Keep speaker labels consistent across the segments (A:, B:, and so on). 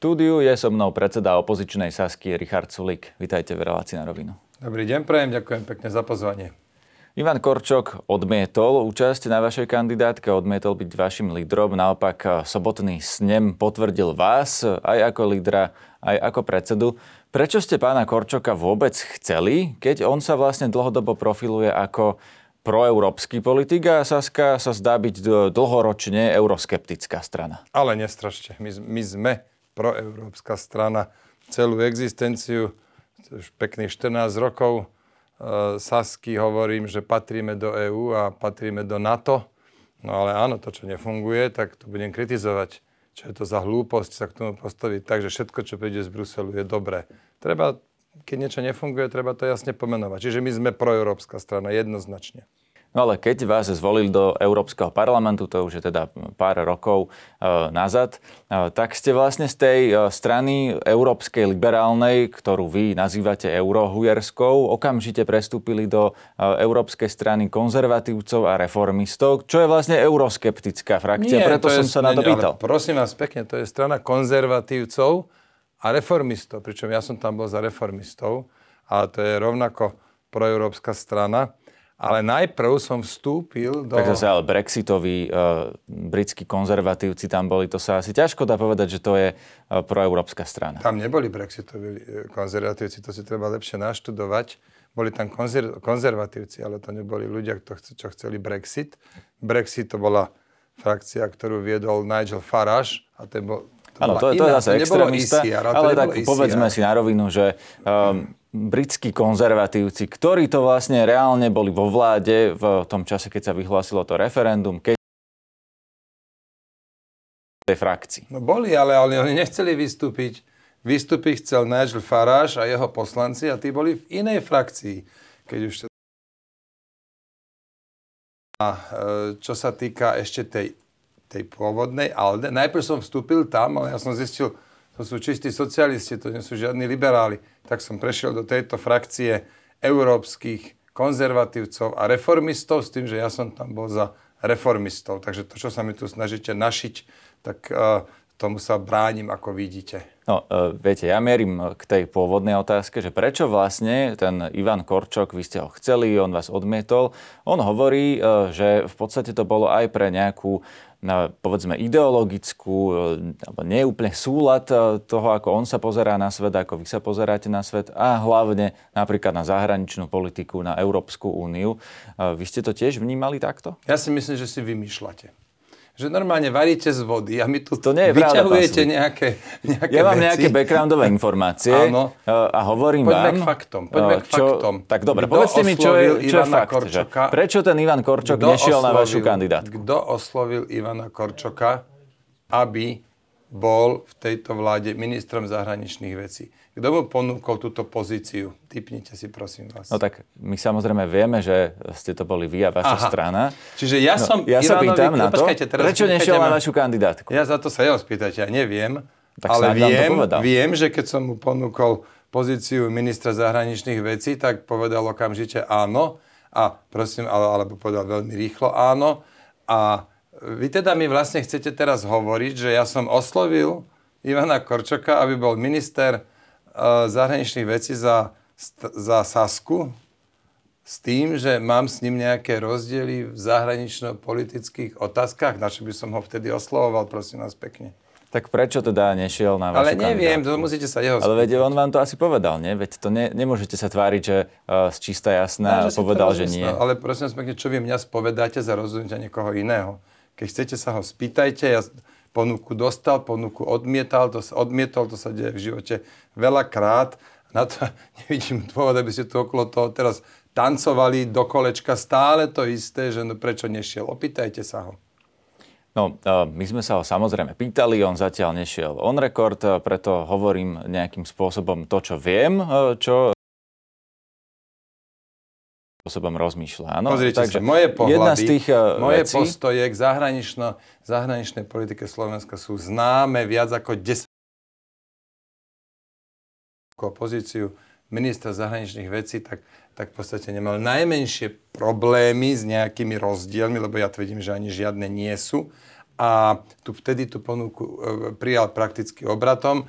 A: štúdiu je so mnou predseda opozičnej Sasky Richard Sulik. Vítajte v relácii na rovinu.
B: Dobrý deň, prajem, ďakujem pekne za pozvanie.
A: Ivan Korčok odmietol účasť na vašej kandidátke, odmietol byť vašim lídrom. Naopak sobotný snem potvrdil vás aj ako lídra, aj ako predsedu. Prečo ste pána Korčoka vôbec chceli, keď on sa vlastne dlhodobo profiluje ako proeurópsky politik a Saska sa zdá byť dlhoročne euroskeptická strana?
B: Ale nestrašte. My, my sme proeurópska strana celú existenciu, už pekných 14 rokov e, Sasky hovorím, že patríme do EÚ a patríme do NATO. No ale áno, to, čo nefunguje, tak to budem kritizovať. Čo je to za hlúposť sa k tomu postaviť. Takže všetko, čo príde z Bruselu, je dobré. Treba, keď niečo nefunguje, treba to jasne pomenovať. Čiže my sme proeurópska strana, jednoznačne.
A: No ale keď vás zvolili do Európskeho parlamentu, to už je teda pár rokov e, nazad, e, tak ste vlastne z tej e, strany európskej liberálnej, ktorú vy nazývate eurohujerskou, okamžite prestúpili do e, Európskej strany konzervatívcov a reformistov, čo je vlastne euroskeptická frakcia, Nie, preto som je, sa na to pýtal.
B: prosím vás pekne, to je strana konzervatívcov a reformistov, pričom ja som tam bol za reformistov, ale to je rovnako proeurópska strana. Ale najprv som vstúpil do...
A: Tak zase ale brexitoví uh, britskí konzervatívci tam boli, to sa asi ťažko dá povedať, že to je uh, proeurópska strana.
B: Tam neboli brexitoví e, konzervatívci, to si treba lepšie naštudovať. Boli tam konzer- konzervatívci, ale to neboli ľudia, čo chceli Brexit. Brexit to bola frakcia, ktorú viedol Nigel Farage a ten bol
A: Áno, to, to je zase extrémista, ale, ale tak povedzme si na rovinu, že um, britskí konzervatívci, ktorí to vlastne reálne boli vo vláde v tom čase, keď sa vyhlásilo to referendum, keď tej frakcii.
B: No boli, ale, ale oni nechceli vystúpiť. Vystúpiť chcel Nigel Farage a jeho poslanci a tí boli v inej frakcii. Keď už a e, čo sa týka ešte tej tej pôvodnej ALDE. Najprv som vstúpil tam, ale ja som zistil, to sú čistí socialisti, to nie sú žiadni liberáli. Tak som prešiel do tejto frakcie európskych konzervatívcov a reformistov s tým, že ja som tam bol za reformistov. Takže to, čo sa mi tu snažíte našiť, tak uh, tomu sa bránim, ako vidíte.
A: No, uh, viete, ja mierim k tej pôvodnej otázke, že prečo vlastne ten Ivan Korčok, vy ste ho chceli, on vás odmietol. On hovorí, uh, že v podstate to bolo aj pre nejakú na, povedzme, ideologickú, e, alebo neúplne súlad e, toho, ako on sa pozerá na svet, ako vy sa pozeráte na svet a hlavne napríklad na zahraničnú politiku, na Európsku úniu. E, vy ste to tiež vnímali takto?
B: Ja si myslím, že si vymýšľate že normálne varíte z vody a my tu
A: to nie je
B: vyťahujete nejaké, nejaké
A: Ja mám
B: veci.
A: nejaké backgroundové informácie Áno. a hovorím
B: Poďme
A: vám...
B: k faktom. Poďme k čo, faktom.
A: Tak dobre, Kto povedzte mi, čo je, čo je fakt. Korčoka, že prečo ten Ivan Korčok nešiel oslovil, na vašu kandidátku?
B: Kto oslovil Ivana Korčoka, aby bol v tejto vláde ministrom zahraničných vecí? Kto mu ponúkol túto pozíciu? Typnite si, prosím vás.
A: No tak my samozrejme vieme, že ste to boli vy a vaša Aha. strana.
B: Čiže ja
A: no,
B: som
A: Ja sa pýtam na to, teraz prečo nešiel na vašu kandidátku?
B: Ja za to sa jeho spýtať, ja neviem. Tak ale viem, viem, že keď som mu ponúkol pozíciu ministra zahraničných vecí, tak povedal okamžite áno. A prosím, ale, alebo povedal veľmi rýchlo áno. A vy teda mi vlastne chcete teraz hovoriť, že ja som oslovil Ivana Korčoka, aby bol minister zahraničných vecí za, za Sasku s tým, že mám s ním nejaké rozdiely v zahranično-politických otázkach, na čo by som ho vtedy oslovoval, prosím vás pekne.
A: Tak prečo teda nešiel na vašu
B: Ale neviem, to musíte sa jeho
A: Ale veď on vám to asi povedal, nie? Veď to ne, nemôžete sa tváriť, že uh, z čista jasná no, povedal, že nie.
B: Ale prosím vás pekne, čo vy mňa spovedáte za rozhodnutia niekoho iného? Keď chcete sa ho spýtajte, ja ponuku dostal, ponuku odmietal, to sa odmietol, to sa deje v živote veľakrát. Na to nevidím dôvod, aby ste tu okolo toho teraz tancovali do kolečka stále to isté, že no prečo nešiel. Opýtajte sa ho.
A: No, my sme sa ho samozrejme pýtali, on zatiaľ nešiel on record, preto hovorím nejakým spôsobom to, čo viem, čo spôsobom rozmýšľa.
B: Áno? Pozrite Takže sa, moje pohľady, jedna z tých uh, moje vecí... postoje k zahranično, zahraničnej politike Slovenska sú známe viac ako 10 pozíciu ministra zahraničných vecí, tak, tak v podstate nemal najmenšie problémy s nejakými rozdielmi, lebo ja tvrdím, že ani žiadne nie sú. a tu, vtedy tú ponuku e, prijal prakticky obratom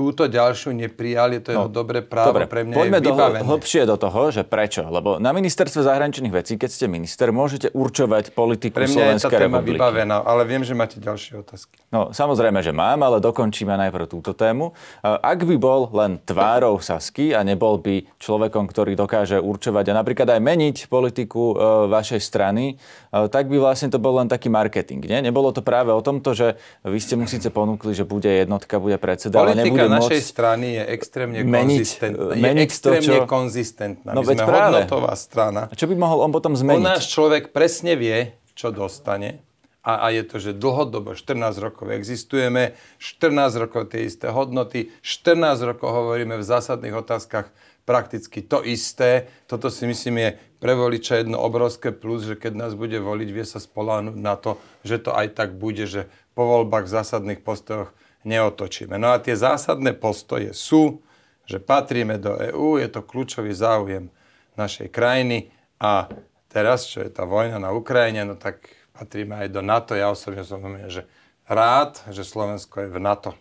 B: túto ďalšiu neprijali, to je no, dobré právo dobre, pre mňa
A: poďme do, hlbšie do toho, že prečo? Lebo na ministerstve zahraničných vecí, keď ste minister, môžete určovať politiku
B: pre
A: mňa
B: Slovenskej je tá téma vybavená, ale viem, že máte ďalšie otázky.
A: No, samozrejme, že mám, ale dokončíme najprv túto tému. Ak by bol len tvárou Sasky a nebol by človekom, ktorý dokáže určovať a napríklad aj meniť politiku e, vašej strany, e, tak by vlastne to bol len taký marketing. Nie? Nebolo to práve o tomto, že vy ste mu síce ponúkli, že bude jednotka, bude predseda, ale nebude
B: politika našej strany je extrémne meniť, konzistentná. Je meniť extrémne to, čo... konzistentná. No, My sme práve. hodnotová strana.
A: A čo by mohol on potom zmeniť?
B: On náš človek presne vie, čo dostane. A, a je to, že dlhodobo, 14 rokov existujeme, 14 rokov tie isté hodnoty, 14 rokov hovoríme v zásadných otázkach prakticky to isté. Toto si myslím je pre voliča jedno obrovské plus, že keď nás bude voliť, vie sa spolánuť na to, že to aj tak bude, že po voľbách v zásadných postojoch neotočíme. No a tie zásadné postoje sú, že patríme do EÚ, je to kľúčový záujem našej krajiny a teraz, čo je tá vojna na Ukrajine, no tak patríme aj do NATO. Ja osobne som že rád, že Slovensko je v NATO.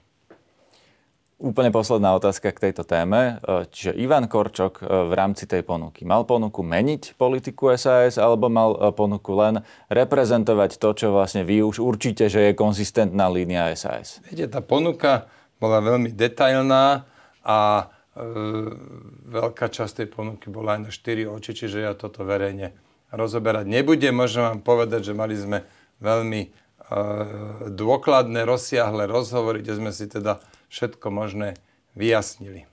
A: Úplne posledná otázka k tejto téme. E, čiže Ivan Korčok e, v rámci tej ponuky mal ponuku meniť politiku SAS alebo mal e, ponuku len reprezentovať to, čo vlastne vy už určite, že je konzistentná línia SAS?
B: Viete, tá ponuka bola veľmi detailná a e, veľká časť tej ponuky bola aj na 4 oči, čiže ja toto verejne rozoberať nebudem. Môžem vám povedať, že mali sme veľmi e, dôkladné, rozsiahle rozhovory, kde sme si teda všetko možné vyjasnili.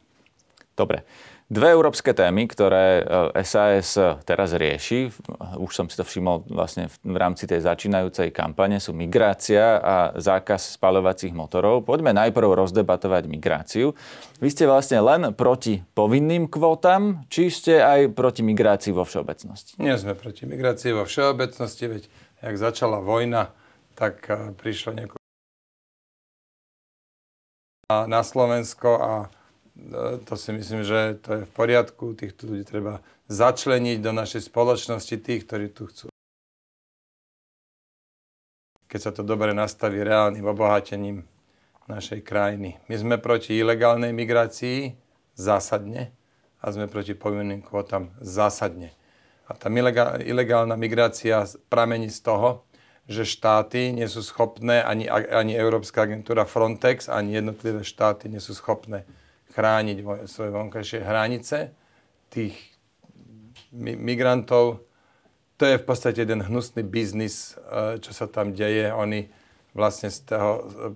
A: Dobre. Dve európske témy, ktoré SAS e, teraz rieši, už som si to všimol vlastne v rámci tej začínajúcej kampane, sú migrácia a zákaz spaľovacích motorov. Poďme najprv rozdebatovať migráciu. Vy ste vlastne len proti povinným kvótam, či ste aj proti migrácii vo všeobecnosti?
B: Nie sme proti migrácii vo všeobecnosti, veď jak začala vojna, tak e, prišlo niekoľko na Slovensko a e, to si myslím, že to je v poriadku. Týchto ľudí treba začleniť do našej spoločnosti, tých, ktorí tu chcú. Keď sa to dobre nastaví reálnym obohatením našej krajiny. My sme proti ilegálnej migrácii zásadne a sme proti povinným kvótam zásadne. A tá ilegálna migrácia pramení z toho, že štáty nie sú schopné, ani, ani Európska agentúra Frontex, ani jednotlivé štáty nie sú schopné chrániť svoje vonkajšie hranice tých migrantov. To je v podstate jeden hnusný biznis, e, čo sa tam deje. Oni vlastne z toho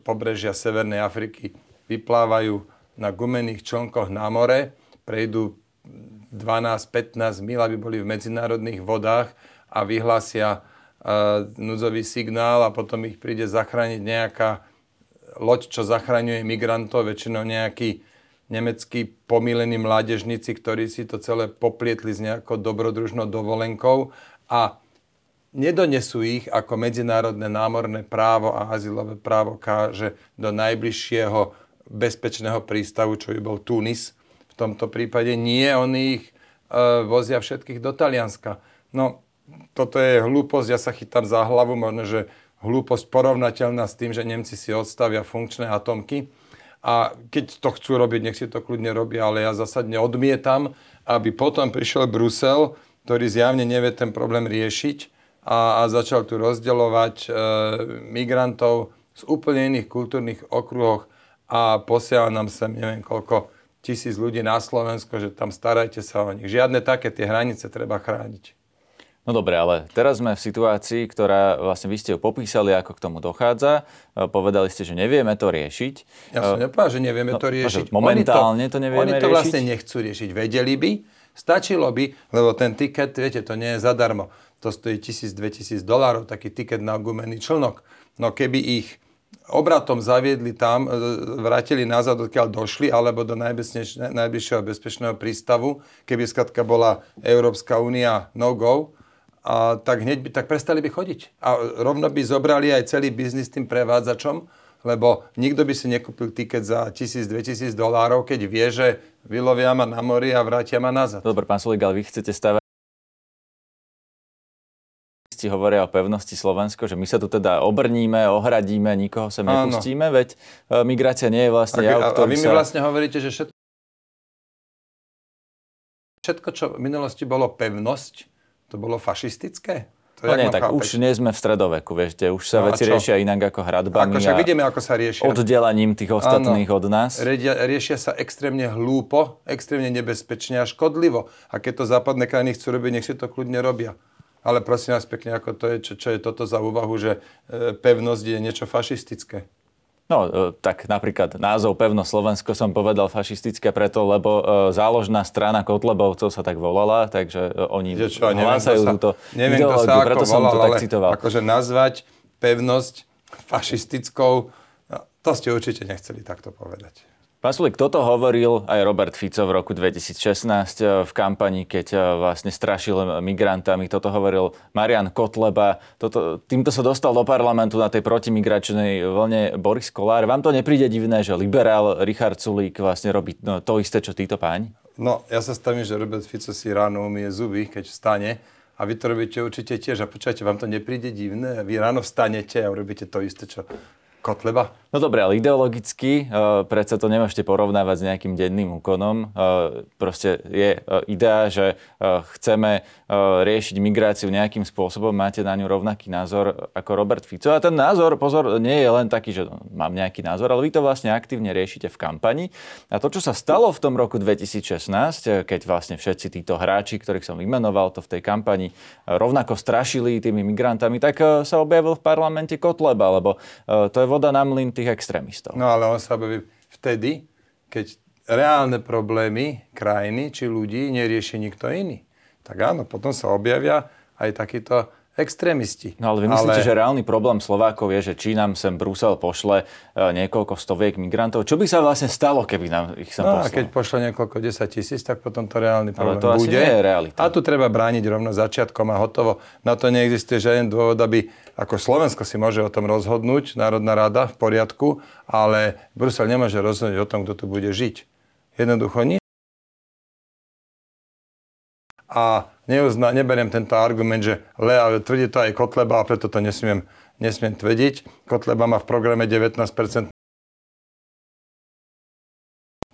B: pobrežia Severnej Afriky vyplávajú na gumených člnkoch na more, prejdú 12-15 mil, aby boli v medzinárodných vodách a vyhlásia núdzový signál a potom ich príde zachrániť nejaká loď, čo zachraňuje migrantov, väčšinou nejakí nemeckí pomílení mládežníci, ktorí si to celé poplietli s nejakou dobrodružnou dovolenkou a nedonesú ich ako medzinárodné námorné právo a azylové právo káže do najbližšieho bezpečného prístavu, čo by bol Tunis. V tomto prípade nie, oni ich e, vozia všetkých do Talianska. No, toto je hlúposť, ja sa chytám za hlavu, možno, že hlúposť porovnateľná s tým, že Nemci si odstavia funkčné atomky. A keď to chcú robiť, nech si to kľudne robia, ale ja zasadne odmietam, aby potom prišiel Brusel, ktorý zjavne nevie ten problém riešiť a, a začal tu rozdeľovať e, migrantov z úplne iných kultúrnych okruhoch a posiela nám sem neviem koľko tisíc ľudí na Slovensko, že tam starajte sa o nich. Žiadne také tie hranice treba chrániť.
A: No dobre, ale teraz sme v situácii, ktorá vlastne vy ste ju popísali, ako k tomu dochádza. E, povedali ste, že nevieme to riešiť.
B: Ja som e, nepovedal, že nevieme no, to riešiť.
A: Momentálne to, to nevieme
B: riešiť. Oni to vlastne nechcú riešiť. Vedeli by, stačilo by, lebo ten tiket, viete, to nie je zadarmo. To stojí 1000-2000 dolárov, taký tiket na gumený člnok. No keby ich obratom zaviedli tam, e, vrátili nazad, odkiaľ došli, alebo do najbližšieho bezpečného prístavu, keby skratka bola Európska únia no-go, a tak hneď by, tak prestali by chodiť. A rovno by zobrali aj celý biznis tým prevádzačom, lebo nikto by si nekúpil tiket za 1000-2000 dolárov, keď vie, že vylovia ma na mori a vrátia ma nazad.
A: Dobre, pán Soligal, vy chcete stavať hovoria o pevnosti Slovensko, že my sa tu teda obrníme, ohradíme, nikoho sa nepustíme, veď e, migrácia nie je vlastne
B: jav, A vy mi sa... vlastne hovoríte, že všetko, všetko, čo v minulosti bolo pevnosť, to bolo fašistické?
A: To no nie, tak chápať. už nie sme v stredoveku, vieš, už sa no veci riešia inak ako hradbami.
B: Ako však vidíme, ako sa riešia.
A: Oddelaním tých ostatných ano, od nás.
B: Riešia sa extrémne hlúpo, extrémne nebezpečne a škodlivo. A keď to západné krajiny chcú robiť, nech si to kľudne robia. Ale prosím vás pekne, ako to je, čo, čo je toto za úvahu, že e, pevnosť je niečo fašistické.
A: No, e, tak napríklad názov Pevno Slovensko som povedal fašistické preto, lebo e, záložná strana Kotlebovcov sa tak volala, takže e, oni
B: Je čo, hlásajú neviem, túto neviem, ideológiu, preto volal, som to tak citoval. Akože nazvať pevnosť fašistickou, no, to ste určite nechceli takto povedať.
A: Pán Sulik, toto hovoril aj Robert Fico v roku 2016 eh, v kampani, keď eh, vlastne strašil migrantami. Toto hovoril Marian Kotleba. Toto, týmto sa dostal do parlamentu na tej protimigračnej vlne Boris Kolár. Vám to nepríde divné, že liberál Richard Sulík vlastne robí no, to isté, čo títo páni?
B: No, ja sa stavím, že Robert Fico si ráno umie zuby, keď vstane. A vy to robíte určite tiež. A počujete, vám to nepríde divné? Vy ráno vstanete a urobíte to isté, čo Kotleba?
A: No dobre, ale ideologicky uh, predsa to nemôžete porovnávať s nejakým denným úkonom. Uh, proste je uh, idea, že uh, chceme uh, riešiť migráciu nejakým spôsobom, máte na ňu rovnaký názor ako Robert Fico. A ten názor, pozor, nie je len taký, že mám nejaký názor, ale vy to vlastne aktívne riešite v kampani. A to, čo sa stalo v tom roku 2016, keď vlastne všetci títo hráči, ktorých som vymenoval, to v tej kampani rovnako strašili tými migrantami, tak uh, sa objavil v parlamente Kotleba, lebo uh, to je voda na mlyn tých extrémistov.
B: No ale on sa objaví vtedy, keď reálne problémy krajiny či ľudí nerieši nikto iný. Tak áno, potom sa objavia aj takíto extrémisti.
A: No ale vy myslíte, ale... že reálny problém Slovákov je, že či nám sem Brusel pošle e, niekoľko stoviek migrantov. Čo by sa vlastne stalo, keby nám ich sem no,
B: poslal? a keď pošle niekoľko desať tisíc, tak potom to reálny problém
A: ale to
B: bude.
A: Asi nie je realita.
B: A tu treba brániť rovno začiatkom a hotovo. Na to neexistuje žiaden dôvod, aby ako Slovensko si môže o tom rozhodnúť, Národná rada v poriadku, ale Brusel nemôže rozhodnúť o tom, kto tu bude žiť. Jednoducho nie. A neuzna, neberiem tento argument, že Lea tvrdí to aj Kotleba a preto to nesmiem, nesmiem tvrdiť. Kotleba má v programe 19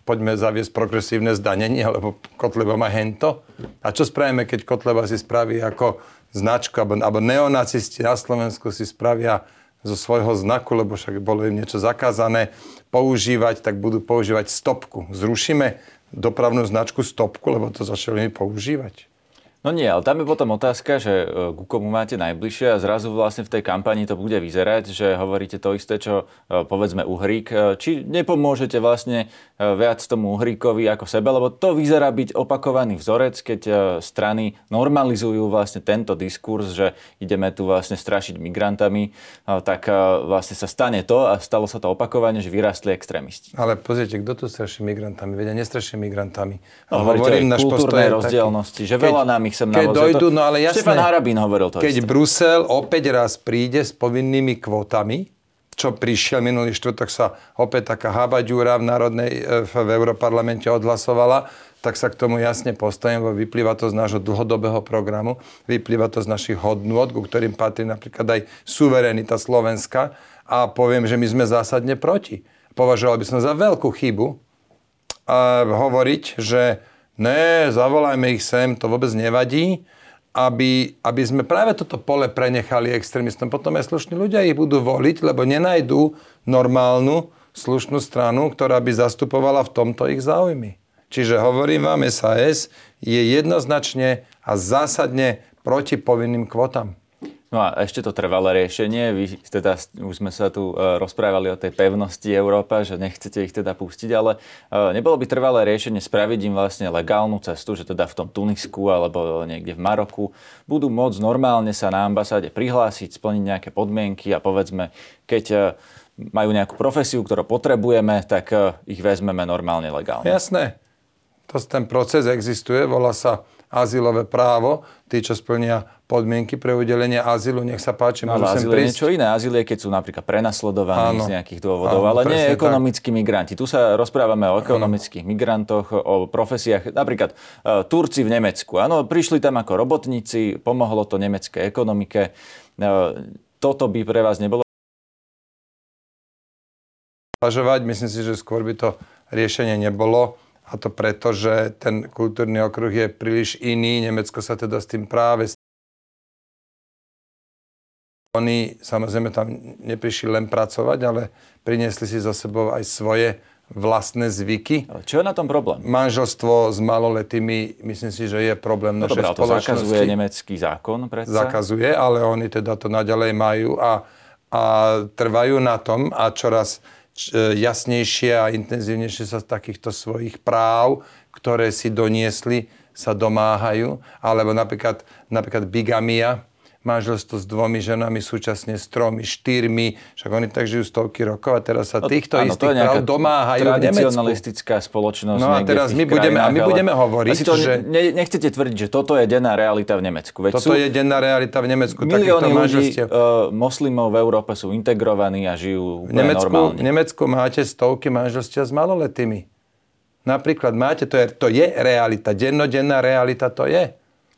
B: poďme zaviesť progresívne zdanenie, lebo Kotleba má hento. A čo spravíme, keď Kotleba si spraví ako značku, alebo, alebo neonacisti na Slovensku si spravia zo svojho znaku, lebo však bolo im niečo zakázané používať, tak budú používať stopku. Zrušíme dopravnú značku stopku, lebo to začali používať.
A: No nie, ale tam je potom otázka, že e, ku komu máte najbližšie a zrazu vlastne v tej kampani to bude vyzerať, že hovoríte to isté, čo e, povedzme Uhrík. E, či nepomôžete vlastne viac tomu Uhríkovi ako sebe, lebo to vyzerá byť opakovaný vzorec, keď strany normalizujú vlastne tento diskurs, že ideme tu vlastne strašiť migrantami, tak vlastne sa stane to a stalo sa to opakovane, že vyrastli extrémisti.
B: Ale pozrite, kto tu straší migrantami? Vedia, nestraší migrantami.
A: No, o kultúrnej rozdielnosti, že veľa nám ich sem
B: keď dojdu, no ale jasné,
A: Štefan Harabín hovoril to
B: Keď isté. Brusel opäť raz príde s povinnými kvótami, čo prišiel minulý štvrtok sa opäť taká habaďúra v, národnej, e, v Európarlamente odhlasovala, tak sa k tomu jasne postavím, lebo vyplýva to z nášho dlhodobého programu, vyplýva to z našich hodnôt, ku ktorým patrí napríklad aj suverenita Slovenska a poviem, že my sme zásadne proti. Považoval by som za veľkú chybu uh, hovoriť, že Ne, zavolajme ich sem, to vôbec nevadí, aby, aby sme práve toto pole prenechali extrémistom. Potom aj slušní ľudia ich budú voliť, lebo nenajdú normálnu, slušnú stranu, ktorá by zastupovala v tomto ich záujmy. Čiže hovorím vám, SAS je jednoznačne a zásadne proti povinným kvotám.
A: No a ešte to trvalé riešenie. Vy teda, už sme sa tu e, rozprávali o tej pevnosti Európa, že nechcete ich teda pustiť, ale e, nebolo by trvalé riešenie spraviť im vlastne legálnu cestu, že teda v tom Tunisku alebo niekde v Maroku budú môcť normálne sa na ambasáde prihlásiť, splniť nejaké podmienky a povedzme, keď e, majú nejakú profesiu, ktorú potrebujeme, tak ich vezmeme normálne legálne.
B: Jasné. To, ten proces existuje, volá sa azylové právo, tí, čo splnia podmienky pre udelenie azylu, nech sa páči,
A: no, môžu sem prísť. niečo iné. Azyl je, keď sú napríklad prenasledovaní áno. z nejakých dôvodov, áno, ale nie ekonomickí tak. migranti. Tu sa rozprávame o ekonomických áno. migrantoch, o profesiách. Napríklad uh, Turci v Nemecku. Áno, prišli tam ako robotníci, pomohlo to nemeckej ekonomike. Uh, toto by pre vás nebolo
B: Myslím si, že skôr by to riešenie nebolo. A to preto, že ten kultúrny okruh je príliš iný. Nemecko sa teda s tým práve oni samozrejme tam neprišli len pracovať, ale priniesli si za sebou aj svoje vlastné zvyky.
A: Ale čo je na tom problém?
B: Manželstvo s maloletými, myslím si, že je problém no našej
A: dobré, to zakazuje nemecký zákon
B: predsa? Zakazuje, ale oni teda to naďalej majú a, a trvajú na tom a čoraz jasnejšie a intenzívnejšie sa z takýchto svojich práv, ktoré si doniesli, sa domáhajú. Alebo napríklad, napríklad bigamia, manželstvo s dvomi ženami, súčasne s tromi, štyrmi, však oni tak žijú stovky rokov a teraz sa no, týchto áno, istých práv domáhajú v Nemecku.
A: tradicionalistická spoločnosť.
B: No a teraz my budeme, a my budeme hovoriť,
A: si to že... Ne, nechcete tvrdiť, že toto je denná realita v Nemecku.
B: Veď toto sú... je denná realita v Nemecku.
A: Milióny ľudí, uh, moslimov v Európe sú integrovaní a žijú v Nemecku, normálne.
B: V Nemecku máte stovky manželstiev s maloletými. Napríklad máte, to je, to je realita, dennodenná realita to je.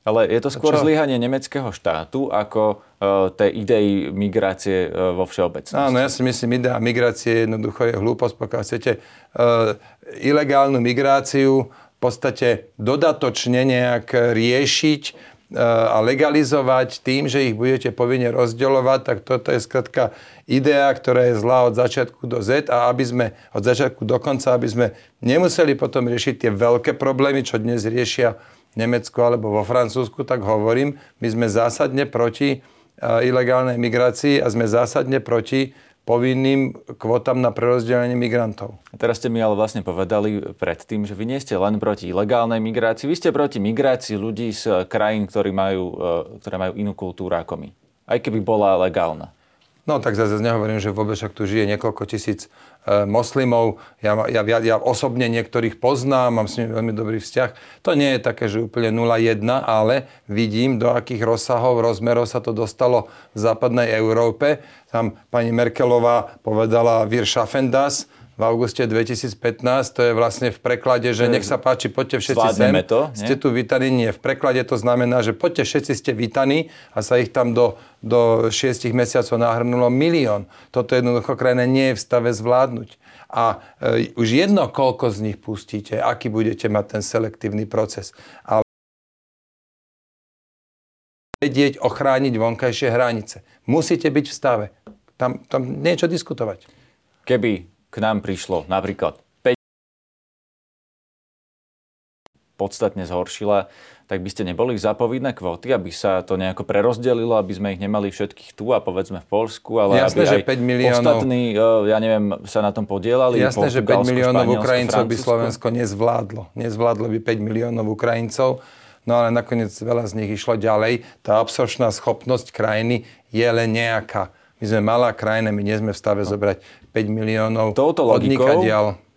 A: Ale je to skôr zlyhanie nemeckého štátu ako uh, tej idei migrácie uh, vo všeobecnosti.
B: Áno, ja si myslím, idea migrácie jednoducho je hlúposť, pokiaľ chcete uh, ilegálnu migráciu v podstate dodatočne nejak riešiť a legalizovať tým, že ich budete povinne rozdeľovať, tak toto je skratka idea, ktorá je zlá od začiatku do Z a aby sme od začiatku do konca, aby sme nemuseli potom riešiť tie veľké problémy, čo dnes riešia Nemecku alebo vo Francúzsku, tak hovorím, my sme zásadne proti ilegálnej migrácii a sme zásadne proti povinným kvotám na prerozdelenie migrantov.
A: Teraz ste mi ale vlastne povedali predtým, že vy nie ste len proti ilegálnej migrácii, vy ste proti migrácii ľudí z krajín, ktorí majú, e, ktoré majú inú kultúru ako my. Aj keby bola legálna.
B: No tak zase nehovorím, že vôbec však tu žije niekoľko tisíc E, moslimov. Ja, ja, ja, osobne niektorých poznám, mám s nimi veľmi dobrý vzťah. To nie je také, že úplne 0,1, ale vidím, do akých rozsahov, rozmerov sa to dostalo v západnej Európe. Tam pani Merkelová povedala Wir schaffen das, v auguste 2015, to je vlastne v preklade, že nech sa páči, poďte všetci sem, to, nie? ste tu vítaní, nie. V preklade to znamená, že poďte všetci ste vítaní a sa ich tam do, do 6 mesiacov nahrnulo milión. Toto jednoducho krajina nie je v stave zvládnuť. A e, už jedno, koľko z nich pustíte, aký budete mať ten selektívny proces. Ale vedieť ochrániť vonkajšie hranice. Musíte byť v stave. Tam, tam niečo diskutovať.
A: Keby k nám prišlo napríklad 5 podstatne zhoršila, tak by ste neboli za povinné kvóty, aby sa to nejako prerozdelilo, aby sme ich nemali všetkých tu a povedzme v Polsku, ale
B: Jasné,
A: aby
B: že 5 miliónov...
A: ostatní, e, ja neviem, sa na tom podielali.
B: Jasné, že 5 miliónov Ukrajincov by Slovensko nezvládlo. Nezvládlo by 5 miliónov Ukrajincov, no ale nakoniec veľa z nich išlo ďalej. Tá absorčná schopnosť krajiny je len nejaká. My sme malá krajina, my nie sme v stave no. zobrať 5 miliónov
A: Touto logikou,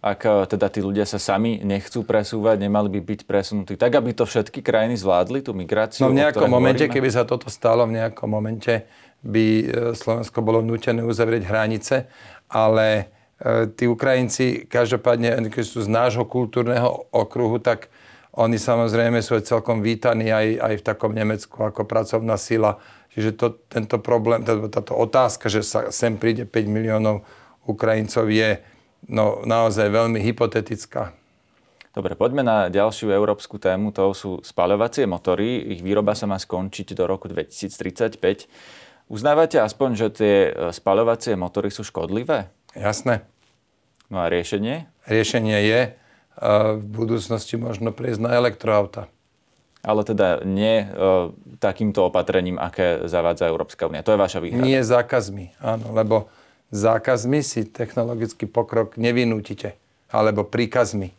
A: ak e, teda tí ľudia sa sami nechcú presúvať, nemali by byť presunutí, tak aby to všetky krajiny zvládli, tú migráciu?
B: No v nejakom momente, hovoríme? keby sa toto stalo, v nejakom momente by e, Slovensko bolo nutené uzavrieť hranice, ale e, tí Ukrajinci, každopádne, keď sú z nášho kultúrneho okruhu, tak oni samozrejme sú celkom vítaní aj, aj v takom Nemecku ako pracovná sila Čiže to, tento problém, táto, otázka, že sa sem príde 5 miliónov Ukrajincov je no, naozaj veľmi hypotetická.
A: Dobre, poďme na ďalšiu európsku tému. To sú spaľovacie motory. Ich výroba sa má skončiť do roku 2035. Uznávate aspoň, že tie e, spaľovacie motory sú škodlivé?
B: Jasné.
A: No a riešenie?
B: Riešenie je e, v budúcnosti možno prejsť na elektroauta
A: ale teda nie e, takýmto opatrením, aké zavádza Európska únia. To je vaša výhrada.
B: Nie zákazmi, áno, lebo zákazmi si technologický pokrok nevynútite, alebo príkazmi.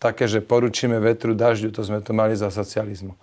B: Také, že poručíme vetru, dažďu, to sme tu mali za socializmu.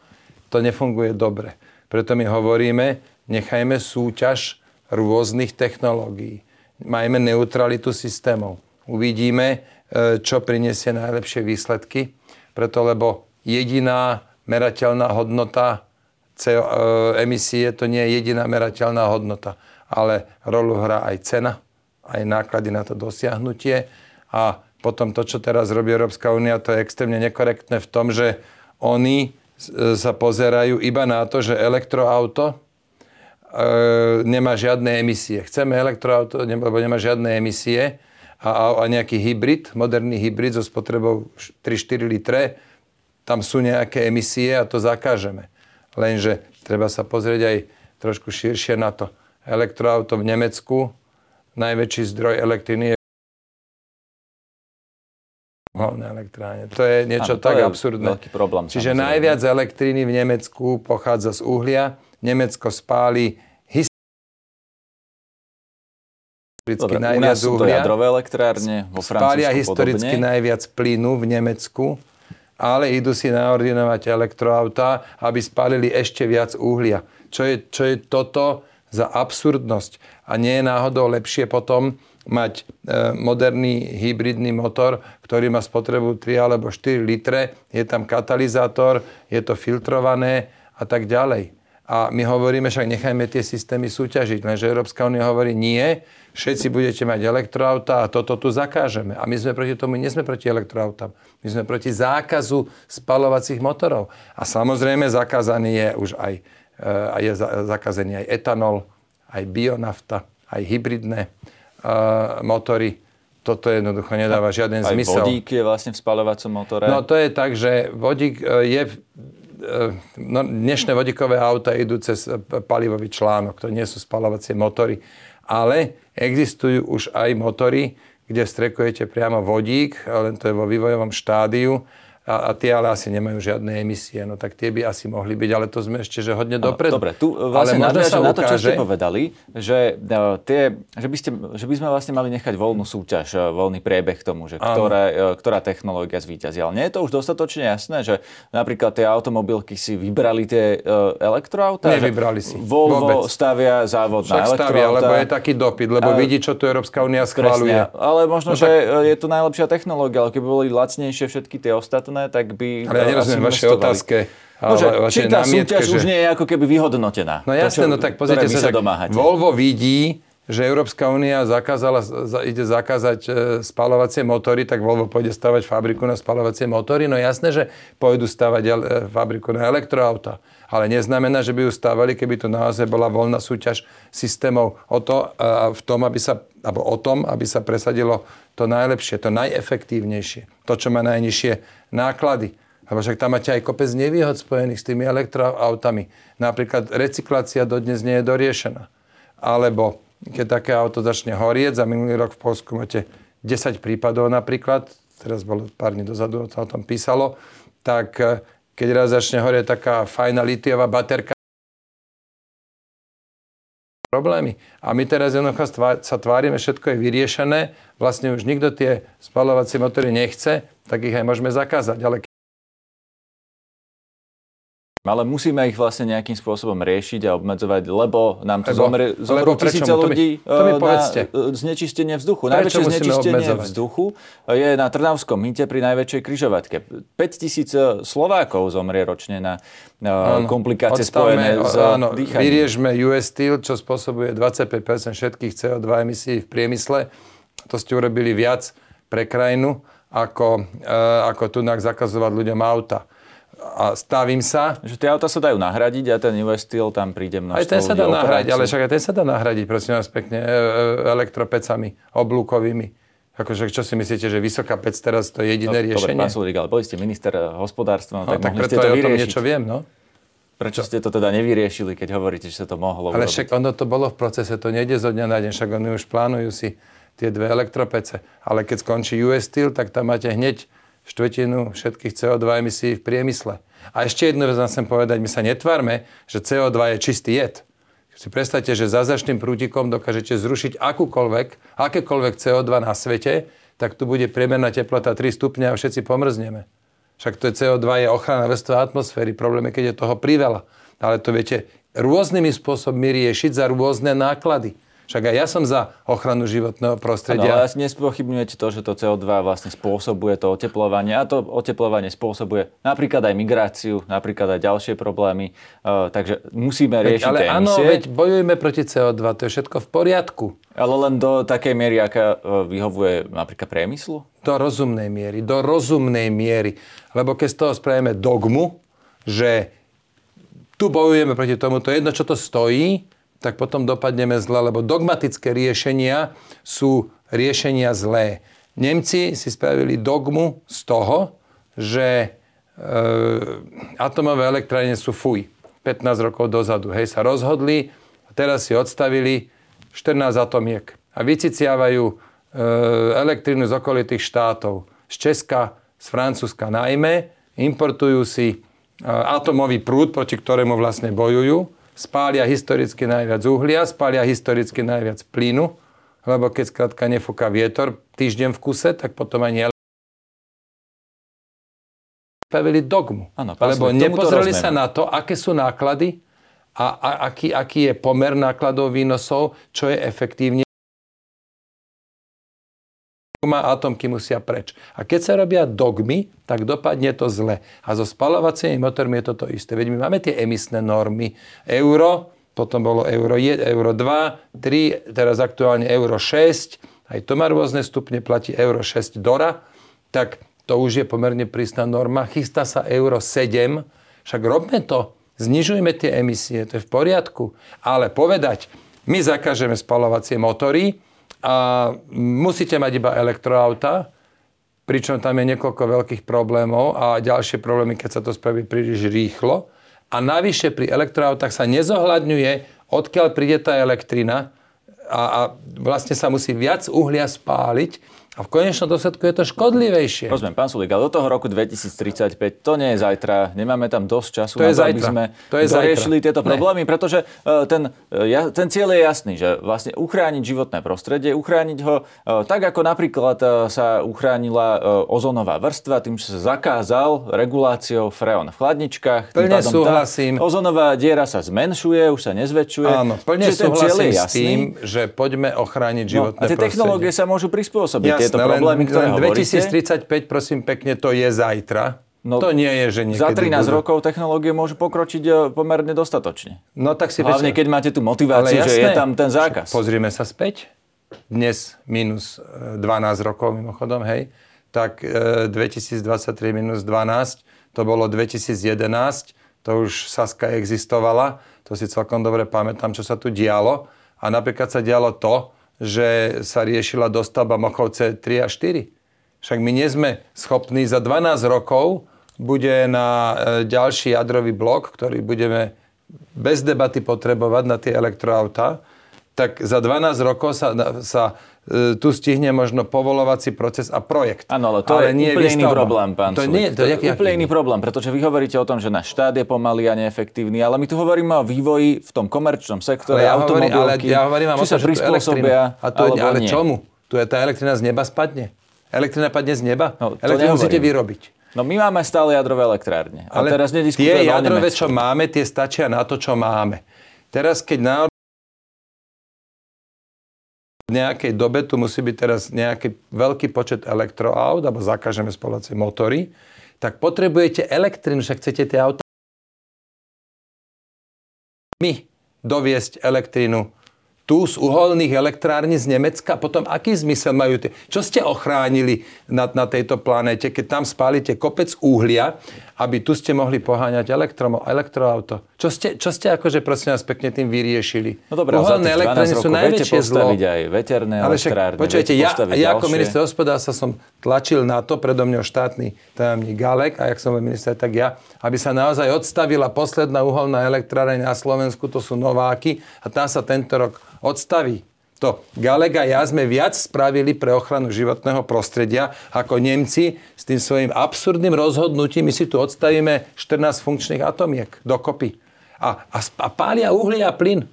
B: To nefunguje dobre. Preto my hovoríme, nechajme súťaž rôznych technológií. Majme neutralitu systémov. Uvidíme, e, čo prinesie najlepšie výsledky. Preto, lebo jediná merateľná hodnota CO, e, emisie, to nie je jediná merateľná hodnota, ale rolu hrá aj cena, aj náklady na to dosiahnutie a potom to, čo teraz robí Európska únia, to je extrémne nekorektné v tom, že oni e, sa pozerajú iba na to, že elektroauto e, nemá žiadne emisie. Chceme elektroauto, lebo nemá žiadne emisie a, a nejaký hybrid, moderný hybrid so spotrebou 3-4 litre, tam sú nejaké emisie a to zakážeme. Lenže treba sa pozrieť aj trošku širšie na to. Elektroauto v Nemecku, najväčší zdroj elektriny je hlavné elektráne. To je niečo
A: Áno,
B: tak
A: je
B: absurdné.
A: Veľký problém,
B: Čiže samozrejme. najviac elektriny v Nemecku pochádza z uhlia. Nemecko spáli historicky
A: Dobre,
B: najviac
A: u nás sú to jadrové elektrárne, vo Francúzsku
B: Spália historicky
A: podobne.
B: najviac plynu v Nemecku, ale idú si naordinovať elektroautá, aby spálili ešte viac uhlia. Čo je, čo je toto za absurdnosť? A nie je náhodou lepšie potom mať e, moderný hybridný motor, ktorý má spotrebu 3 alebo 4 litre, je tam katalizátor, je to filtrované a tak ďalej. A my hovoríme, však nechajme tie systémy súťažiť, lenže Európska únia hovorí nie, všetci budete mať elektroauta a toto tu zakážeme. A my sme proti tomu, nie sme proti elektroautám, my sme proti zákazu spalovacích motorov. A samozrejme zakázaný je už aj, e, aj je zakázaný aj etanol, aj bionafta, aj hybridné uh, motory. Toto jednoducho nedáva žiaden
A: aj
B: zmysel.
A: Aj vodík je vlastne v spalovacom motore.
B: No to je tak, že vodík je E, no, dnešné vodíkové auta idú cez palivový článok, to nie sú spalovacie motory, ale existujú už aj motory, kde strekujete priamo vodík, len to je vo vývojovom štádiu a, a tie ale asi nemajú žiadne emisie, no tak tie by asi mohli byť, ale to sme ešte že hodne dopredu.
A: Dobre, tu vlastne ale sa na to, čo ste povedali, že, uh, tie, že, by ste, že by sme vlastne mali nechať voľnú súťaž, uh, voľný priebeh k tomu, že ktoré, uh, ktorá technológia zvýťazí. Ale nie je to už dostatočne jasné, že napríklad tie automobilky si vybrali tie uh, elektroauta?
B: Nevybrali si.
A: Volvo Vôbec. stavia závod Však na stavia,
B: lebo je taký dopyt, lebo a, vidí, čo tu Európska únia schváluje.
A: Ale možno, no, že tak... je to najlepšia technológia, ale keby boli lacnejšie všetky tie ostatné, podobné, tak by...
B: Ale ja nerozumiem vaše otázke.
A: No, že, či tá námietke, súťaž že... už nie je ako keby vyhodnotená.
B: No jasné, no tak pozrite sa, tak Volvo vidí, že Európska únia zakázala, ide zakázať e, spalovacie motory, tak Volvo pôjde stavať fabriku na spalovacie motory. No jasné, že pôjdu stavať e, fabriku na elektroauta. Ale neznamená, že by ju stavali, keby to naozaj bola voľná súťaž systémov o to, v tom, aby sa, alebo o tom, aby sa presadilo to najlepšie, to najefektívnejšie, to, čo má najnižšie náklady. Lebo však tam máte aj kopec nevýhod spojených s tými elektroautami. Napríklad recyklácia dodnes nie je doriešená. Alebo keď také auto začne horieť, za minulý rok v Polsku máte 10 prípadov napríklad, teraz bolo pár dní dozadu, to o tom písalo, tak eh, keď raz začne horieť taká fajná litiová baterka, problémy. A my teraz jednoducho sa tvárime, všetko je vyriešené, vlastne už nikto tie spalovacie motory nechce, tak ich aj môžeme zakázať. Ale
A: ale musíme ich vlastne nejakým spôsobom riešiť a obmedzovať, lebo nám tu zomrie, zomrú tisíce ľudí
B: to mi, to mi
A: na e, znečistenie vzduchu. Prečo Najväčšie znečistenie obmedzovať? vzduchu je na Trnavskom mýte pri najväčšej kryžovatke. 5000 e, Slovákov zomrie ročne na áno, komplikácie spojené s áno, dýchaním.
B: Vyriežme US Steel, čo spôsobuje 25% všetkých CO2 emisí v priemysle. To ste urobili viac pre krajinu, ako, e, ako tu zakazovať ľuďom auta a stavím sa.
A: Že tie auta sa dajú nahradiť a ten US Steel tam príde množstvo
B: Aj ten sa dá nahradiť, ale však aj ten sa dá nahradiť, prosím vás pekne, e, e, elektropecami, oblúkovými. Akože, čo si myslíte, že vysoká pec teraz to je jediné no, riešenie?
A: Dobre, pán Sulík, ale boli ste minister hospodárstva, no, tak,
B: tak
A: mohli
B: ste
A: to
B: vyriešiť. o tom niečo viem, no.
A: Prečo ste to teda nevyriešili, keď hovoríte, že sa to mohlo
B: Ale však ono to bolo v procese, to nejde zo dňa na deň, však oni už plánujú si tie dve elektropece. Ale keď skončí US Steel, tak tam máte hneď štvrtinu všetkých CO2 emisí v priemysle. A ešte jednu vec chcem povedať, my sa netvárme, že CO2 je čistý jed. Si predstavte, že zazačným prútikom dokážete zrušiť akúkoľvek, akékoľvek CO2 na svete, tak tu bude priemerná teplota 3 stupňa a všetci pomrzneme. Však to je CO2 je ochrana vrstva atmosféry. Problém je, keď je toho priveľa. Ale to viete rôznymi spôsobmi riešiť za rôzne náklady. Však aj ja som za ochranu životného prostredia.
A: Ano, ale nespochybňujete to, že to CO2 vlastne spôsobuje to oteplovanie a to oteplovanie spôsobuje napríklad aj migráciu, napríklad aj ďalšie problémy. Uh, takže musíme riešiť
B: ale
A: tie
B: áno, veď bojujeme proti CO2, to je všetko v poriadku.
A: Ale len do takej miery, aká uh, vyhovuje napríklad priemyslu?
B: Do rozumnej miery, do rozumnej miery. Lebo keď z toho spravíme dogmu, že tu bojujeme proti tomu, to jedno, čo to stojí, tak potom dopadneme zle, lebo dogmatické riešenia sú riešenia zlé. Nemci si spravili dogmu z toho, že e, atomové elektrárne sú fuj. 15 rokov dozadu. Hej, sa rozhodli a teraz si odstavili 14 atomiek a vyciciavajú e, elektrínu z okolitých štátov. Z Česka, z Francúzska najmä. Importujú si e, atomový prúd, proti ktorému vlastne bojujú spália historicky najviac uhlia, spália historicky najviac plynu, lebo keď skrátka nefúka vietor týždeň v kuse, tak potom ani spravili dogmu. Ano, lebo nepozreli sa na to, aké sú náklady a, a aký, aký je pomer nákladov výnosov, čo je efektívne má atomky musia preč. A keď sa robia dogmy, tak dopadne to zle. A so spalovacími motormi je toto isté. Veď my máme tie emisné normy. Euro, potom bolo euro 1, euro 2, 3, teraz aktuálne euro 6, aj to má rôzne stupne, platí euro 6 Dora, tak to už je pomerne prísna norma. Chystá sa euro 7, však robme to, znižujme tie emisie, to je v poriadku. Ale povedať, my zakážeme spalovacie motory, a musíte mať iba elektroauta, pričom tam je niekoľko veľkých problémov a ďalšie problémy, keď sa to spraví príliš rýchlo. A navyše pri elektroautách sa nezohľadňuje, odkiaľ príde tá elektrina a, a vlastne sa musí viac uhlia spáliť, a v konečnom dôsledku je to škodlivejšie.
A: Rozumiem, pán Sulík, ale do toho roku 2035 to nie je zajtra, nemáme tam dosť času
B: to
A: na
B: to,
A: aby sme to je zariešili tieto problémy, ne. pretože e, ten, e, ten cieľ je jasný, že vlastne uchrániť životné prostredie, uchrániť ho e, tak, ako napríklad sa uchránila ozonová vrstva, tým, že sa zakázal reguláciou freon v chladničkách.
B: Plne súhlasím.
A: Ozonová diera sa zmenšuje, už sa nezväčšuje.
B: Áno, plne súhlasím s tým, že poďme ochrániť životné no, a tie
A: prostredie. technológie sa môžu prispôsobiť tieto problémy, ktoré len
B: 2035, prosím pekne, to je zajtra. No, to nie je, že niekedy
A: Za 13
B: budú.
A: rokov technológie môžu pokročiť e, pomerne dostatočne.
B: No tak si
A: Hlavne, keď máte tú motiváciu, že je tam ten zákaz.
B: Pozrieme sa späť. Dnes minus 12 e, rokov mimochodom, hej. Tak 2023 e, minus 12, to bolo 2011, to už Saska existovala, to si celkom dobre pamätám, čo sa tu dialo. A napríklad sa dialo to, že sa riešila dostavba Mochovce 3 a 4. Však my nie sme schopní za 12 rokov bude na e, ďalší jadrový blok, ktorý budeme bez debaty potrebovať na tie elektroautá, tak za 12 rokov sa, sa tu stihne možno povolovací proces a projekt.
A: Áno, ale to ale je nie úplne iný problém, pán to nie, to, je jak, úplne iný problém, pretože vy hovoríte o tom, že náš štát je pomalý a neefektívny, ale my tu hovoríme o vývoji v tom komerčnom sektore, ale ja automobilky, hovorím, ale ja hovorím či sa prispôsobia,
B: a to, ale nie. čomu? Tu je tá elektrina z neba spadne. Elektrina padne z neba? No, Elektrinu musíte vyrobiť.
A: No my máme stále jadrové elektrárne. Ale teraz
B: tie jadrové, čo máme, tie stačia na to, čo máme. Teraz, keď na v nejakej dobe tu musí byť teraz nejaký veľký počet elektroaut, alebo zakážeme spoločné motory, tak potrebujete elektrínu, však chcete tie auta my doviesť elektrínu tu z uholných elektrární z Nemecka, potom aký zmysel majú tie? Čo ste ochránili na, na tejto planéte, keď tam spálite kopec uhlia, aby tu ste mohli poháňať elektro, elektroauto? Čo ste, čo ste akože prosím vás pekne tým vyriešili?
A: No dobré, Uholné elektrárne sú najväčšie zlo. aj veterné Ale však, elektrárne.
B: Počujete, ja, ja ako minister hospodárstva som tlačil na to, predo mňa štátny tajomník Galek a jak som bol minister, tak ja, aby sa naozaj odstavila posledná uholná elektrárne na Slovensku, to sú Nováky a tam sa tento rok odstaví. To Galega ja sme viac spravili pre ochranu životného prostredia ako Nemci s tým svojím absurdným rozhodnutím. My si tu odstavíme 14 funkčných atomiek dokopy. A, a, a pália uhlie a plyn.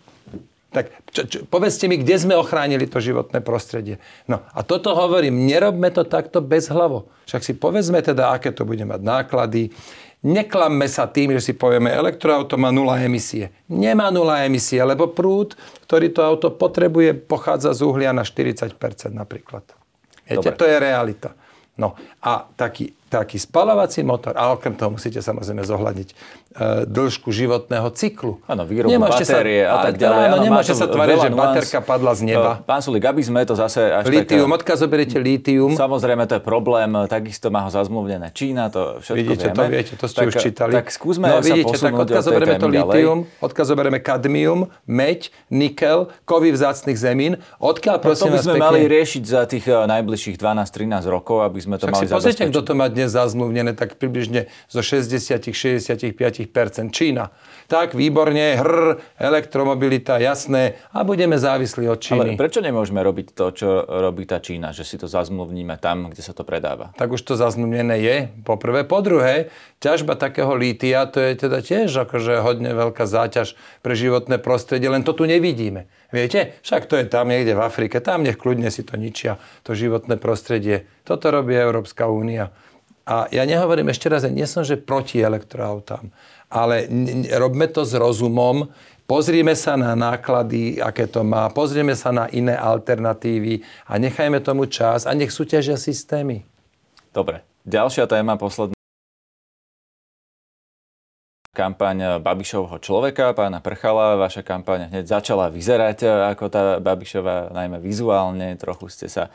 B: Tak čo, čo, povedzte mi, kde sme ochránili to životné prostredie. No a toto hovorím, nerobme to takto bez hlavo. Však si povedzme teda, aké to bude mať náklady. Neklamme sa tým, že si povieme, elektroauto má nula emisie. Nemá nula emisie, lebo prúd, ktorý to auto potrebuje, pochádza z uhlia na 40% napríklad. Viete, Dobre. to je realita. No a taký taký spalovací motor, a okrem toho musíte samozrejme zohľadiť e, dĺžku životného cyklu.
A: Áno, výrobu nemôžete batérie sa, a tak ďalej.
B: Áno, nemôžete sa tváriť, že baterka padla z neba.
A: E, pán Sulik, aby sme to zase až
B: Lítium, tak... odkiaľ zoberiete lítium?
A: Samozrejme, to je problém, takisto má ho zazmluvnené Čína, to všetko
B: vidíte,
A: vieme.
B: to viete, to ste
A: tak,
B: už čítali.
A: Tak skúsme no, vidíte, sa tak odkiaľ zoberieme to lítium,
B: odkiaľ zoberieme kadmium, meď, nikel, kovy vzácnych zemín, odkiaľ no, prosím
A: to by sme mali riešiť za tých e, najbližších 12-13 rokov, aby sme to mali
B: zabezpečiť. kto to má dnes zazmluvnené, tak približne zo 60-65% Čína. Tak, výborne, hr, elektromobilita, jasné, a budeme závislí od Číny.
A: Ale prečo nemôžeme robiť to, čo robí tá Čína, že si to zazmluvníme tam, kde sa to predáva?
B: Tak už to zazmluvnené je, po prvé. Po druhé, ťažba takého lítia, to je teda tiež akože hodne veľká záťaž pre životné prostredie, len to tu nevidíme. Viete, však to je tam niekde v Afrike, tam nech kľudne si to ničia, to životné prostredie. Toto robí Európska únia. A ja nehovorím ešte raz, ja nie som, že proti elektroautám, ale robme to s rozumom, pozrieme sa na náklady, aké to má, pozrieme sa na iné alternatívy a nechajme tomu čas a nech súťažia systémy.
A: Dobre, ďalšia téma, posledná kampaň Babišovho človeka, pána Prchala. Vaša kampaň hneď začala vyzerať ako tá Babišova, najmä vizuálne. Trochu ste sa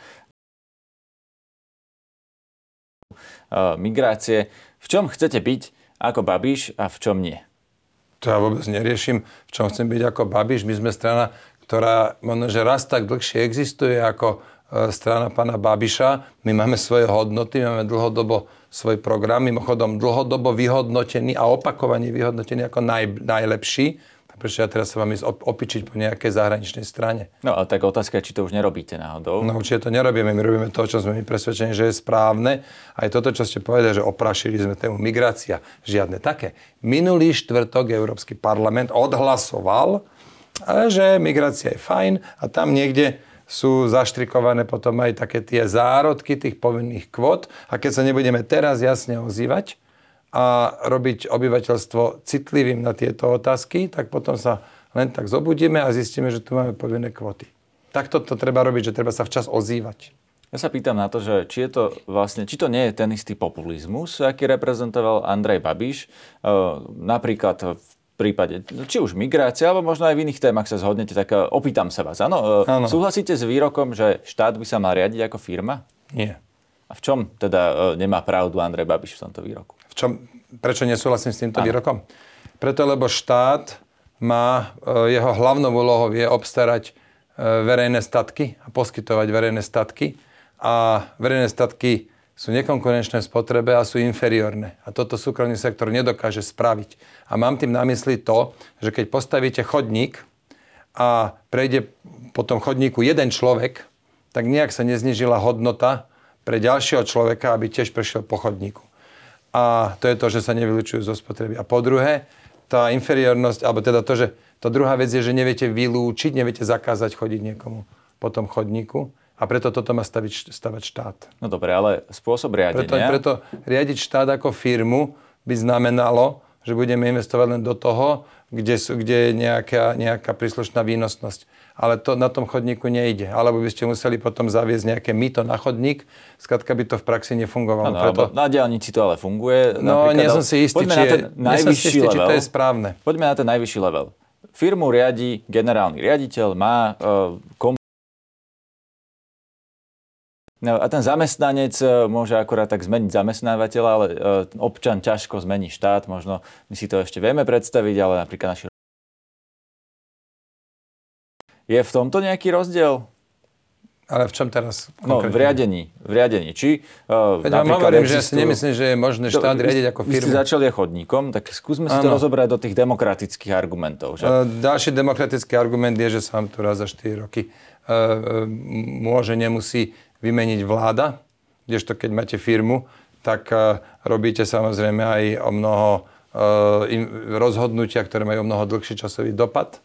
A: migrácie. V čom chcete byť ako Babiš a v čom nie?
B: To ja vôbec neriešim, v čom chcem byť ako Babiš. My sme strana, ktorá možno, že raz tak dlhšie existuje ako eh, strana pána Babiša. My máme svoje hodnoty, máme dlhodobo svoj program, mimochodom dlhodobo vyhodnotený a opakovane vyhodnotený ako naj, najlepší prečo ja teraz sa vám ísť opičiť po nejakej zahraničnej strane.
A: No a tak otázka je, či to už nerobíte náhodou.
B: No určite to nerobíme, my robíme to, čo sme my presvedčení, že je správne. Aj toto, čo ste povedali, že oprašili sme tému migrácia, žiadne také. Minulý štvrtok Európsky parlament odhlasoval, že migrácia je fajn a tam niekde sú zaštrikované potom aj také tie zárodky tých povinných kvót. A keď sa nebudeme teraz jasne ozývať, a robiť obyvateľstvo citlivým na tieto otázky, tak potom sa len tak zobudíme a zistíme, že tu máme povinné kvoty. Takto to treba robiť, že treba sa včas ozývať.
A: Ja sa pýtam na to, že či je to vlastne, či to nie je ten istý populizmus, aký reprezentoval Andrej Babiš, e, napríklad v prípade, či už migrácia, alebo možno aj v iných témach sa zhodnete, tak e, opýtam sa vás. Áno, e, súhlasíte s výrokom, že štát by sa mal riadiť ako firma?
B: Nie.
A: A v čom teda nemá pravdu Andrej Babiš v tomto výroku?
B: Čo, prečo nesúhlasím s týmto výrokom? Preto, lebo štát má, e, jeho hlavnou úlohou je obstarať e, verejné statky a poskytovať verejné statky. A verejné statky sú nekonkurenčné v spotrebe a sú inferiorné. A toto súkromný sektor nedokáže spraviť. A mám tým na mysli to, že keď postavíte chodník a prejde po tom chodníku jeden človek, tak nejak sa neznižila hodnota pre ďalšieho človeka, aby tiež prešiel po chodníku. A to je to, že sa nevylučujú zo spotreby. A po druhé, tá inferiornosť, alebo teda to, že to druhá vec je, že neviete vylúčiť, neviete zakázať chodiť niekomu po tom chodníku. A preto toto má staviť, stavať štát.
A: No dobre, ale spôsob riadenia...
B: Preto, preto riadiť štát ako firmu by znamenalo, že budeme investovať len do toho, kde, sú, kde je nejaká, nejaká príslušná výnosnosť ale to na tom chodníku nejde. Alebo by ste museli potom zaviesť nejaké mýto na chodník, skratka by to v praxi nefungovalo.
A: Ano, Preto... Na diálnici to ale funguje.
B: No, nie som si istý, či, je, najvyšší istý, či to je správne.
A: Poďme na ten najvyšší level. Firmu riadi generálny riaditeľ, má kom... No, a ten zamestnanec e, môže akorát tak zmeniť zamestnávateľa, ale uh, občan ťažko zmení štát, možno my si to ešte vieme predstaviť, ale napríklad naši je v tomto nejaký rozdiel?
B: Ale v čom teraz?
A: No, v riadení. V riadení. Či,
B: uh, Veď vám hovorím, že si nemyslím, že je možné štát to, riadiť ako firmu. Vy
A: ste začali chodníkom, tak skúsme si ano. to rozobrať do tých demokratických argumentov. Že?
B: Uh, ďalší demokratický argument je, že sa vám tu raz za 4 roky uh, môže, nemusí vymeniť vláda, kdežto keď máte firmu, tak uh, robíte samozrejme aj o mnoho uh, rozhodnutia, ktoré majú o mnoho dlhší časový dopad.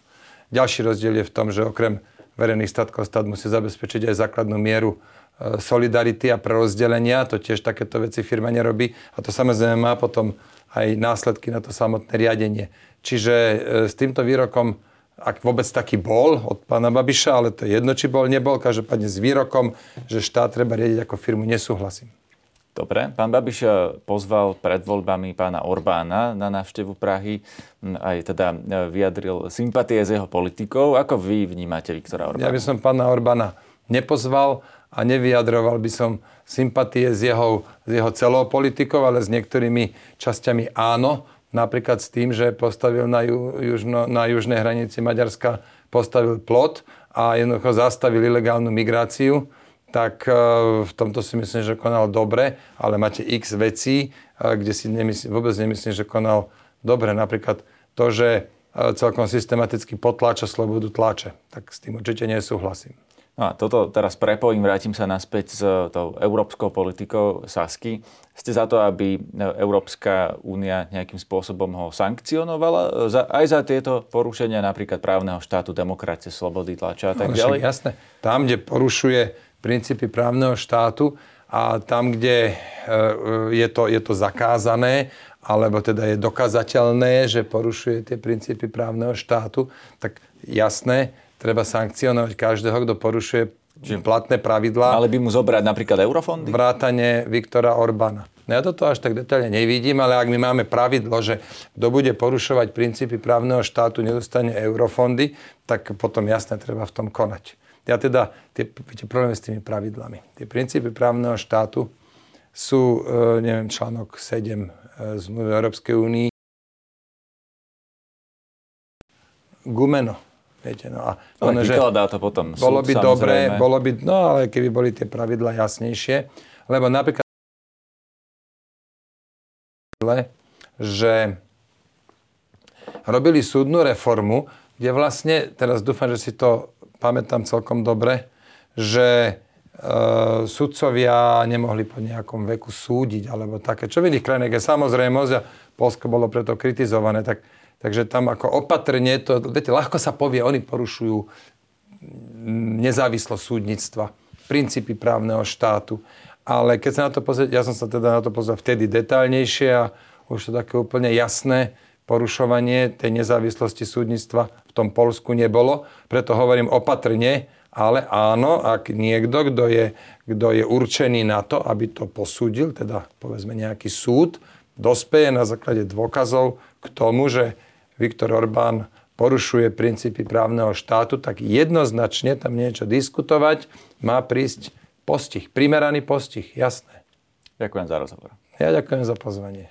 B: Ďalší rozdiel je v tom, že okrem verejných statkov stát musí zabezpečiť aj základnú mieru e, solidarity a prerozdelenia. To tiež takéto veci firma nerobí. A to samozrejme má potom aj následky na to samotné riadenie. Čiže e, s týmto výrokom, ak vôbec taký bol od pána Babiša, ale to je jedno, či bol, nebol, každopádne s výrokom, že štát treba riadiť ako firmu, nesúhlasím.
A: Dobre, pán Babiš eh, pozval pred voľbami pána Orbána na návštevu Prahy, hm, aj teda eh, vyjadril sympatie s jeho politikou. Ako vy vnímate Viktora Orbána?
B: Ja by som pána Orbána nepozval a nevyjadroval by som sympatie s jeho, s jeho celou politikou, ale s niektorými časťami áno. Napríklad s tým, že postavil na, ju, južno, na južnej hranici Maďarska postavil plot a jednoducho zastavil ilegálnu migráciu tak e, v tomto si myslím, že konal dobre, ale máte x vecí, e, kde si nemyslím, vôbec nemyslím, že konal dobre. Napríklad to, že e, celkom systematicky potláča slobodu tlače. Tak s tým určite nesúhlasím.
A: No a toto teraz prepojím, vrátim sa naspäť s tou európskou politikou Sasky. Ste za to, aby Európska únia nejakým spôsobom ho sankcionovala za, aj za tieto porušenia napríklad právneho štátu, demokracie, slobody tlača a tak ďalej?
B: Jasné. Tam, kde porušuje princípy právneho štátu a tam, kde e, je to, je to zakázané, alebo teda je dokazateľné, že porušuje tie princípy právneho štátu, tak jasné, treba sankcionovať každého, kto porušuje Čiže platné pravidlá.
A: Ale by mu zobrať napríklad eurofondy?
B: Vrátanie Viktora Orbána. No ja toto až tak detailne nevidím, ale ak my máme pravidlo, že kto bude porušovať princípy právneho štátu, nedostane eurofondy, tak potom jasne treba v tom konať. Ja teda, tie, viete, problém s tými pravidlami. Tie princípy právneho štátu sú, e, neviem, článok 7 e, zmluvy Európskej únii. Gumeno. Viete, no a
A: ono, že to potom
B: bolo by dobre, bolo by, no ale keby boli tie pravidla jasnejšie, lebo napríklad že robili súdnu reformu, kde vlastne, teraz dúfam, že si to pamätám celkom dobre, že e, sudcovia nemohli po nejakom veku súdiť, alebo také, čo v iných krajinách je samozrejmosť a Polsko bolo preto kritizované, tak, takže tam ako opatrne, to, viete, ľahko sa povie, oni porušujú nezávislosť súdnictva, princípy právneho štátu. Ale keď sa na to pozrieť, ja som sa teda na to pozrel vtedy detaľnejšie a už to také úplne jasné, porušovanie tej nezávislosti súdnictva v tom Polsku nebolo. Preto hovorím opatrne, ale áno, ak niekto, kto je, kto je určený na to, aby to posúdil, teda povedzme nejaký súd, dospeje na základe dôkazov k tomu, že Viktor Orbán porušuje princípy právneho štátu, tak jednoznačne tam niečo diskutovať, má prísť postih, primeraný postih, jasné.
A: Ďakujem za rozhovor.
B: Ja ďakujem za pozvanie.